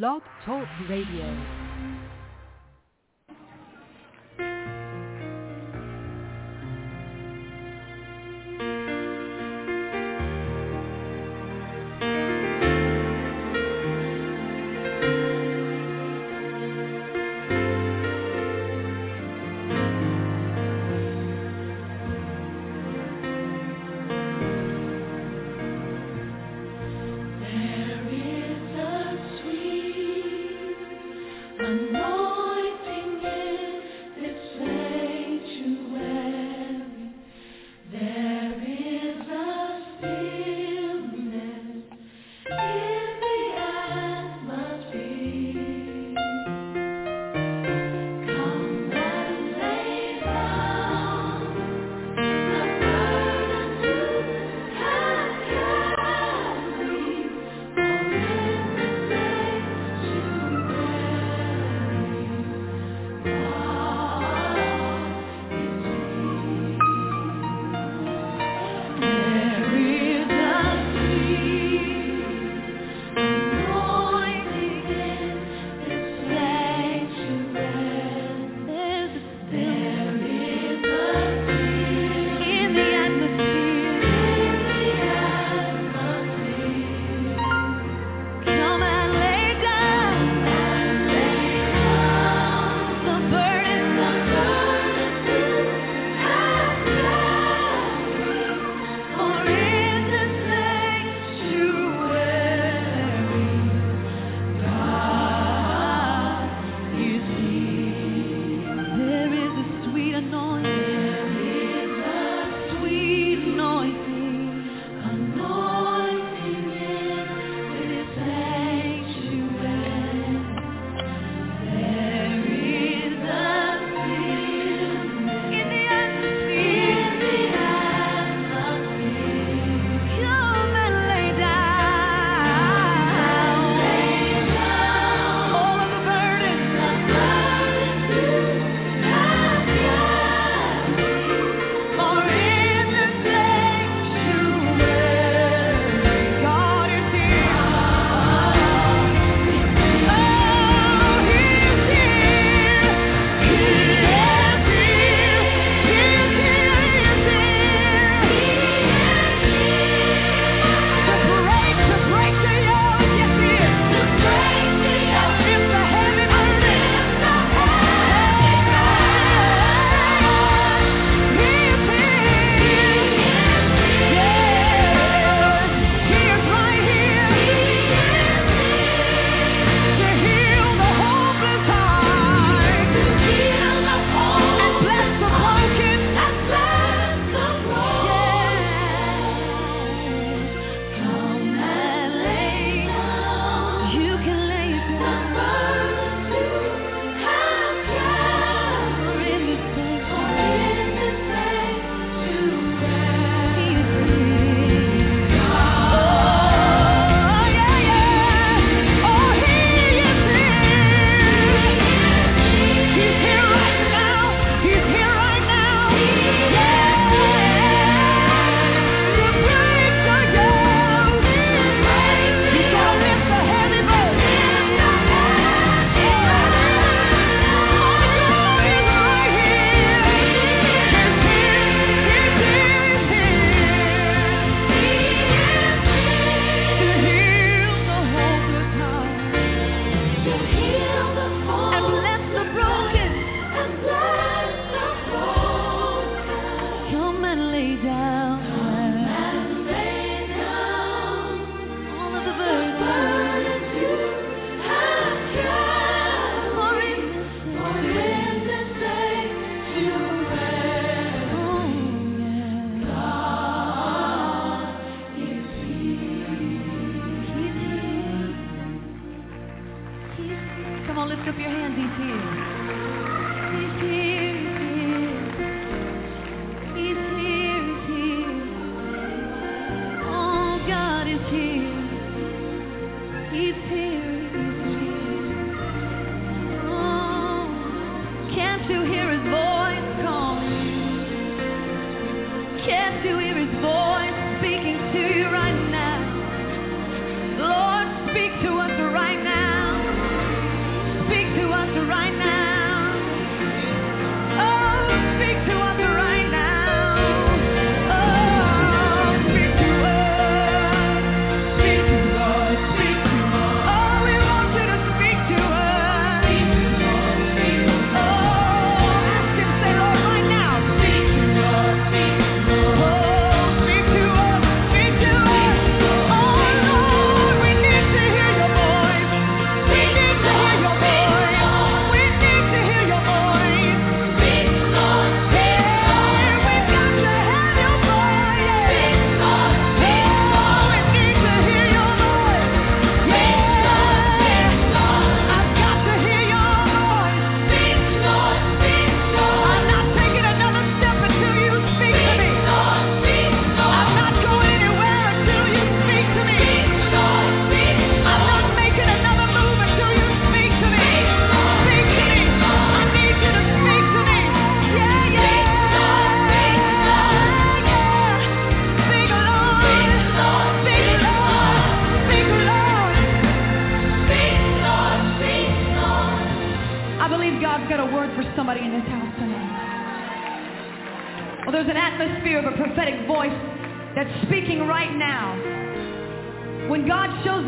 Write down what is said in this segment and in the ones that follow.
Blog Talk Radio.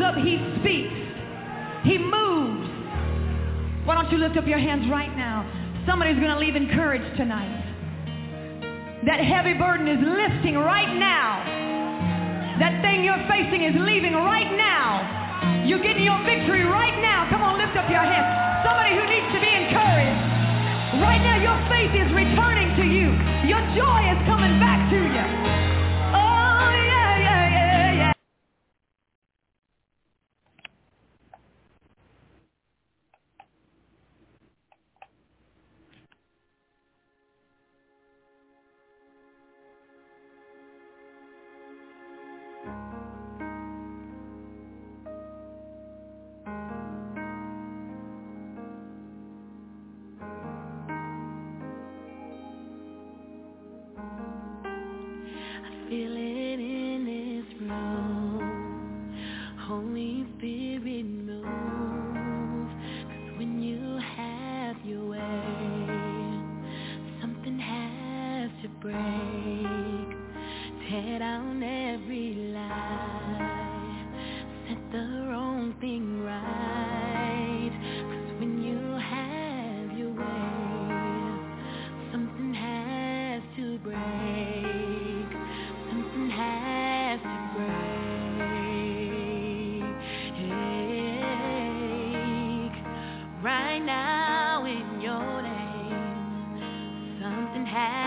Up, he speaks. He moves. Why don't you lift up your hands right now? Somebody's going to leave encouraged tonight. That heavy burden is lifting right now. That thing you're facing is leaving right now. You're getting your victory right now. Come on, lift up your hands. Somebody who needs to be encouraged. Right now, your faith is returning to you. Your joy is coming back to you. feeling. had.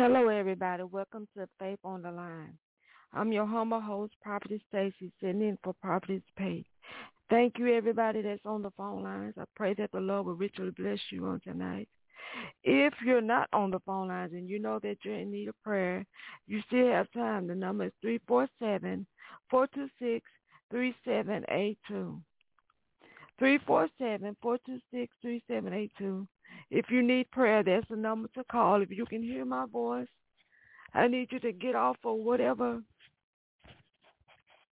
Hello, everybody. Welcome to Faith on the Line. I'm your humble host, Prophetess Stacy, sitting in for Prophetess Pate. Thank you, everybody that's on the phone lines. I pray that the Lord will richly bless you on tonight. If you're not on the phone lines and you know that you're in need of prayer, you still have time. The number is 347-426-3782. 347-426-3782. If you need prayer, that's the number to call. If you can hear my voice, I need you to get off of whatever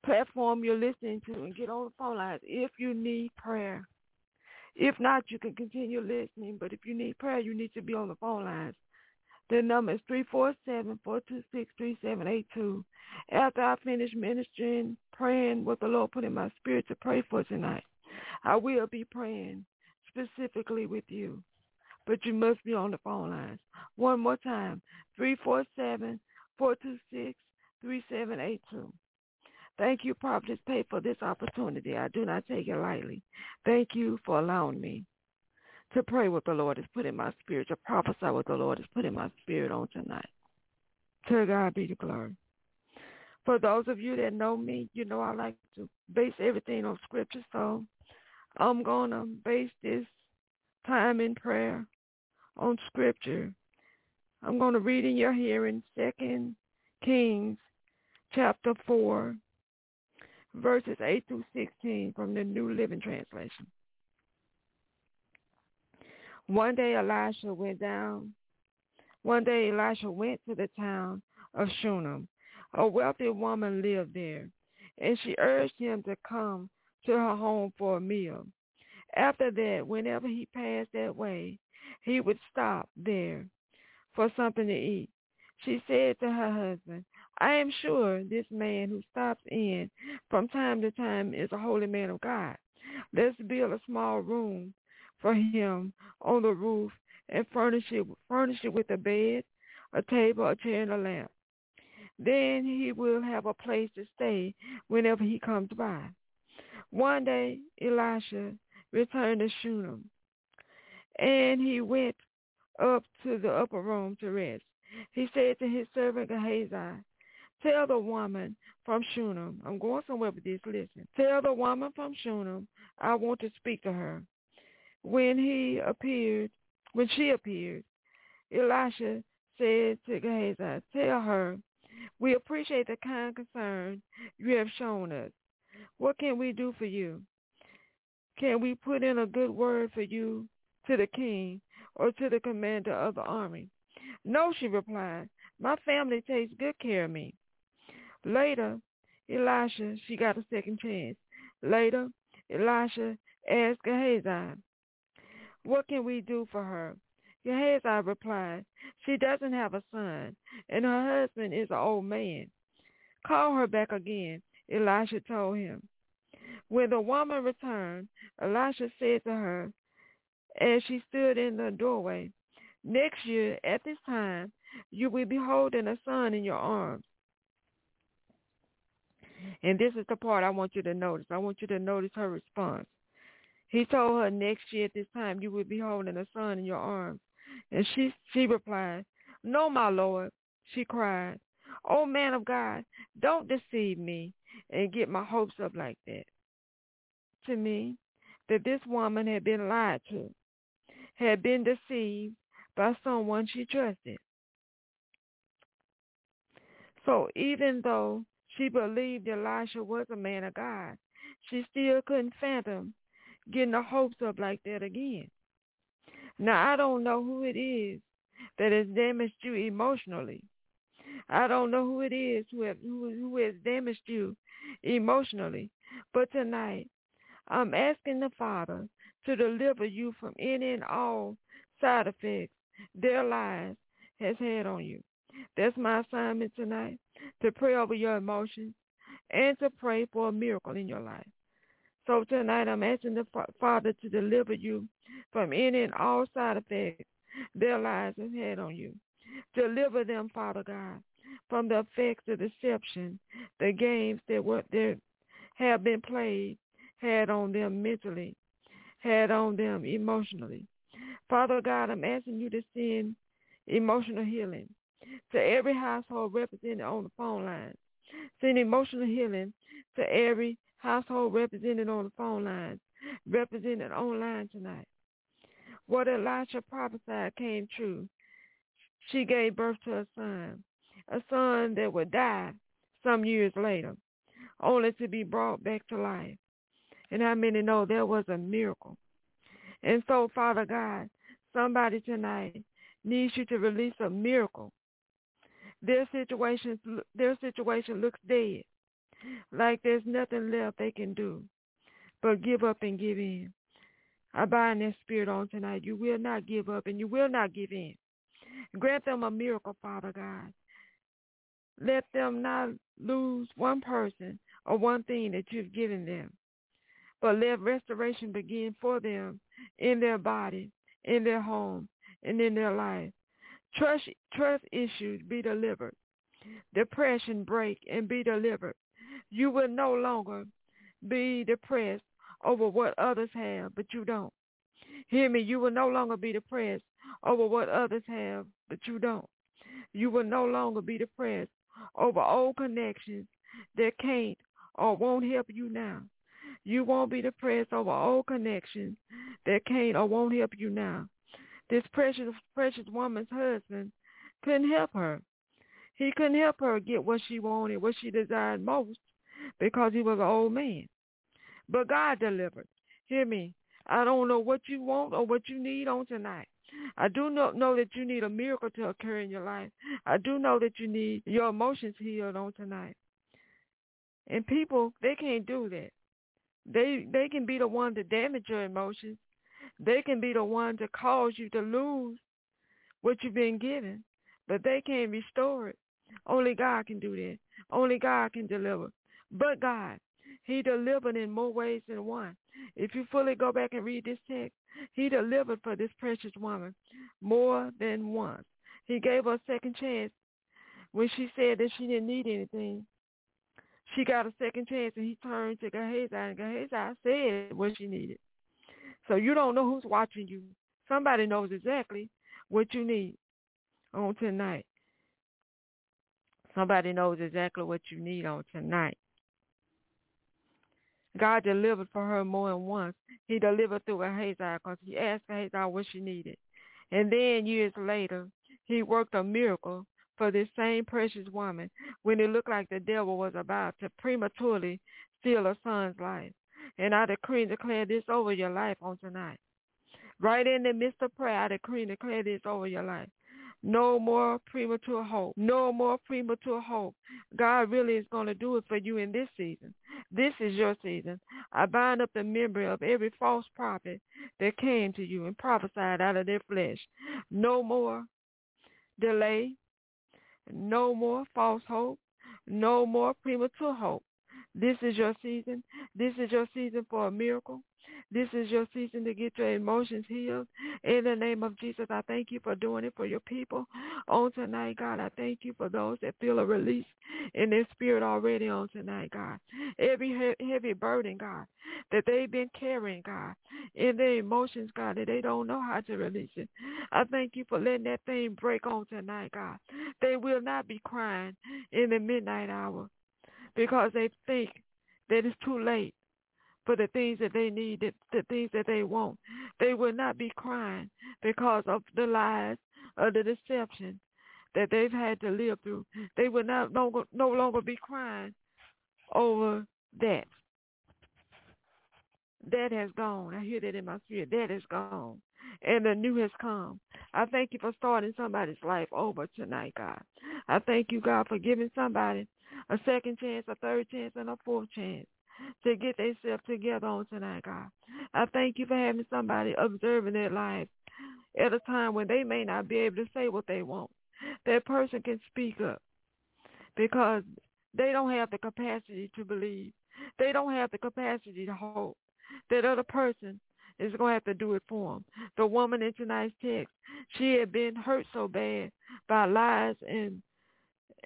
platform you're listening to and get on the phone lines if you need prayer. If not, you can continue listening. But if you need prayer, you need to be on the phone lines. The number is 347-426-3782. After I finish ministering, praying what the Lord put in my spirit to pray for tonight, I will be praying specifically with you but you must be on the phone lines. One more time, 347-426-3782. Thank you, Prophetess Pate, for this opportunity. I do not take it lightly. Thank you for allowing me to pray what the Lord has put in my spirit, to prophesy what the Lord has put in my spirit on tonight. To God be the glory. For those of you that know me, you know I like to base everything on scripture, so I'm going to base this time in prayer on scripture. I'm going to read in your hearing Second Kings chapter 4, verses 8 through 16 from the New Living Translation. One day Elisha went down. One day Elisha went to the town of Shunem. A wealthy woman lived there, and she urged him to come to her home for a meal. After that, whenever he passed that way, he would stop there for something to eat. She said to her husband, I am sure this man who stops in from time to time is a holy man of God. Let's build a small room for him on the roof and furnish it, furnish it with a bed, a table, a chair, and a lamp. Then he will have a place to stay whenever he comes by. One day, Elisha returned to Shunem and he went up to the upper room to rest. He said to his servant Gehazi, tell the woman from Shunem, I'm going somewhere with this, listen. Tell the woman from Shunem, I want to speak to her. When he appeared, when she appeared, Elisha said to Gehazi, tell her, we appreciate the kind concern you have shown us. What can we do for you? Can we put in a good word for you to the king or to the commander of the army? No, she replied. My family takes good care of me. Later, Elisha, she got a second chance. Later, Elisha asked Gehazi, what can we do for her? Gehazi replied, she doesn't have a son, and her husband is an old man. Call her back again, Elisha told him. When the woman returned, Elisha said to her, as she stood in the doorway, Next year, at this time, you will be holding a son in your arms. And this is the part I want you to notice. I want you to notice her response. He told her next year at this time you will be holding a son in your arms. And she she replied, No, my Lord. She cried, Oh man of God, don't deceive me and get my hopes up like that. To me, that this woman had been lied to, had been deceived by someone she trusted. So even though she believed Elisha was a man of God, she still couldn't fathom getting the hopes up like that again. Now, I don't know who it is that has damaged you emotionally. I don't know who it is who, have, who, who has damaged you emotionally. But tonight, I'm asking the Father to deliver you from any and all side effects their lies has had on you. That's my assignment tonight, to pray over your emotions and to pray for a miracle in your life. So tonight I'm asking the Father to deliver you from any and all side effects their lies have had on you. Deliver them, Father God, from the effects of deception, the games that were there have been played, had on them mentally, had on them emotionally. Father God, I'm asking you to send emotional healing to every household represented on the phone line. Send emotional healing to every household represented on the phone lines, represented online tonight. What Elisha prophesied came true. She gave birth to a son, a son that would die some years later, only to be brought back to life. And how many know there was a miracle? And so, Father God, somebody tonight needs you to release a miracle. Their situation, their situation looks dead like there's nothing left they can do but give up and give in. I bind that spirit on tonight. You will not give up and you will not give in. Grant them a miracle, Father God. Let them not lose one person or one thing that you've given them, but let restoration begin for them in their body, in their home, and in their life. Trust, trust issues be delivered. Depression break and be delivered. You will no longer be depressed over what others have, but you don't. Hear me, you will no longer be depressed over what others have, but you don't. You will no longer be depressed over old connections that can't or won't help you now. You won't be depressed over old connections that can't or won't help you now. This precious, precious woman's husband couldn't help her. He couldn't help her get what she wanted, what she desired most because he was an old man. But God delivered. Hear me. I don't know what you want or what you need on tonight. I do not know that you need a miracle to occur in your life. I do know that you need your emotions healed on tonight. And people, they can't do that. They they can be the one to damage your emotions. They can be the one to cause you to lose what you've been given. But they can't restore it. Only God can do that. Only God can deliver. But God, he delivered in more ways than one. If you fully go back and read this text, he delivered for this precious woman more than once. He gave her a second chance when she said that she didn't need anything. She got a second chance and he turned to Gehazi and Gehazi said what she needed. So you don't know who's watching you. Somebody knows exactly what you need on tonight. Somebody knows exactly what you need on tonight. God delivered for her more than once. He delivered through Gehazi because he asked Gehazi what she needed. And then years later, he worked a miracle for this same precious woman when it looked like the devil was about to prematurely steal her son's life. And I decree and declare this over your life on tonight. Right in the midst of prayer, I decree and declare this over your life. No more premature hope. No more premature hope. God really is going to do it for you in this season. This is your season. I bind up the memory of every false prophet that came to you and prophesied out of their flesh. No more delay. No more false hope. No more premature hope. This is your season. This is your season for a miracle. This is your season to get your emotions healed. In the name of Jesus, I thank you for doing it for your people on tonight, God. I thank you for those that feel a release in their spirit already on tonight, God. Every heavy burden, God, that they've been carrying, God, in their emotions, God, that they don't know how to release it. I thank you for letting that thing break on tonight, God. They will not be crying in the midnight hour because they think that it's too late for the things that they need, the, things that they want. They will not be crying because of the lies or the deception that they've had to live through. They will not no, no longer be crying over that. That has gone. I hear that in my spirit. That is gone. And the new has come. I thank you for starting somebody's life over tonight, God. I thank you, God, for giving somebody a second chance, a third chance, and a fourth chance to get themselves together on tonight, God. I thank you for having somebody observing their life at a time when they may not be able to say what they want. That person can speak up because they don't have the capacity to believe. They don't have the capacity to hope. That other person is going to have to do it for them. The woman in tonight's text, she had been hurt so bad by lies and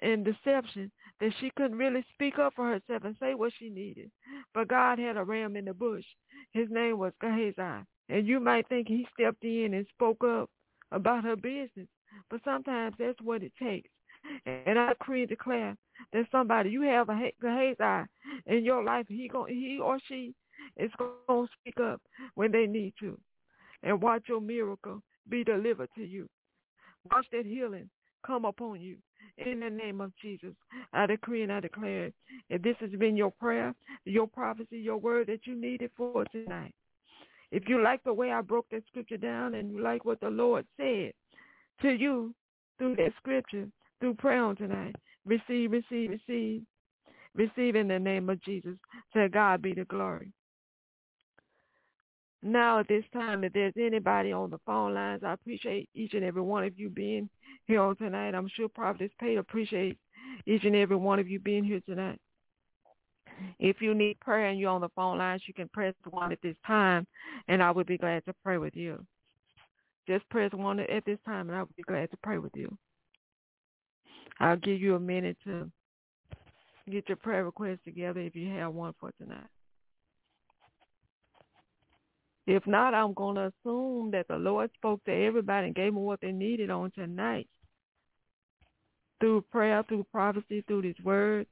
and deception that she couldn't really speak up for herself and say what she needed. But God had a ram in the bush. His name was Gehazi. And you might think he stepped in and spoke up about her business. But sometimes that's what it takes. And I decree and declare that somebody, you have a Gehazi in your life, he, go, he or she is going to speak up when they need to. And watch your miracle be delivered to you. Watch that healing come upon you. In the name of Jesus, I decree and I declare if this has been your prayer, your prophecy, your word that you needed for tonight. If you like the way I broke that scripture down and you like what the Lord said to you through that scripture, through prayer on tonight, receive, receive, receive, receive in the name of Jesus. To God be the glory. Now at this time, if there's anybody on the phone lines, I appreciate each and every one of you being here on tonight. I'm sure Prophetess Pate appreciates each and every one of you being here tonight. If you need prayer and you're on the phone lines, you can press one at this time, and I would be glad to pray with you. Just press one at this time, and I would be glad to pray with you. I'll give you a minute to get your prayer request together if you have one for tonight. If not, I'm going to assume that the Lord spoke to everybody and gave them what they needed on tonight. Through prayer, through prophecy, through His word,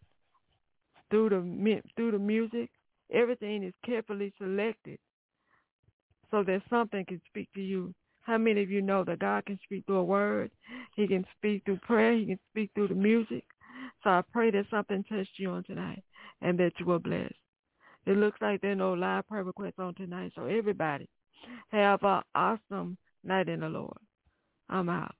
through the through the music, everything is carefully selected so that something can speak to you. How many of you know that God can speak through a word? He can speak through prayer. He can speak through the music. So I pray that something touched you on tonight and that you were blessed. It looks like there are no live prayer requests on tonight. So everybody have an awesome night in the Lord. I'm out.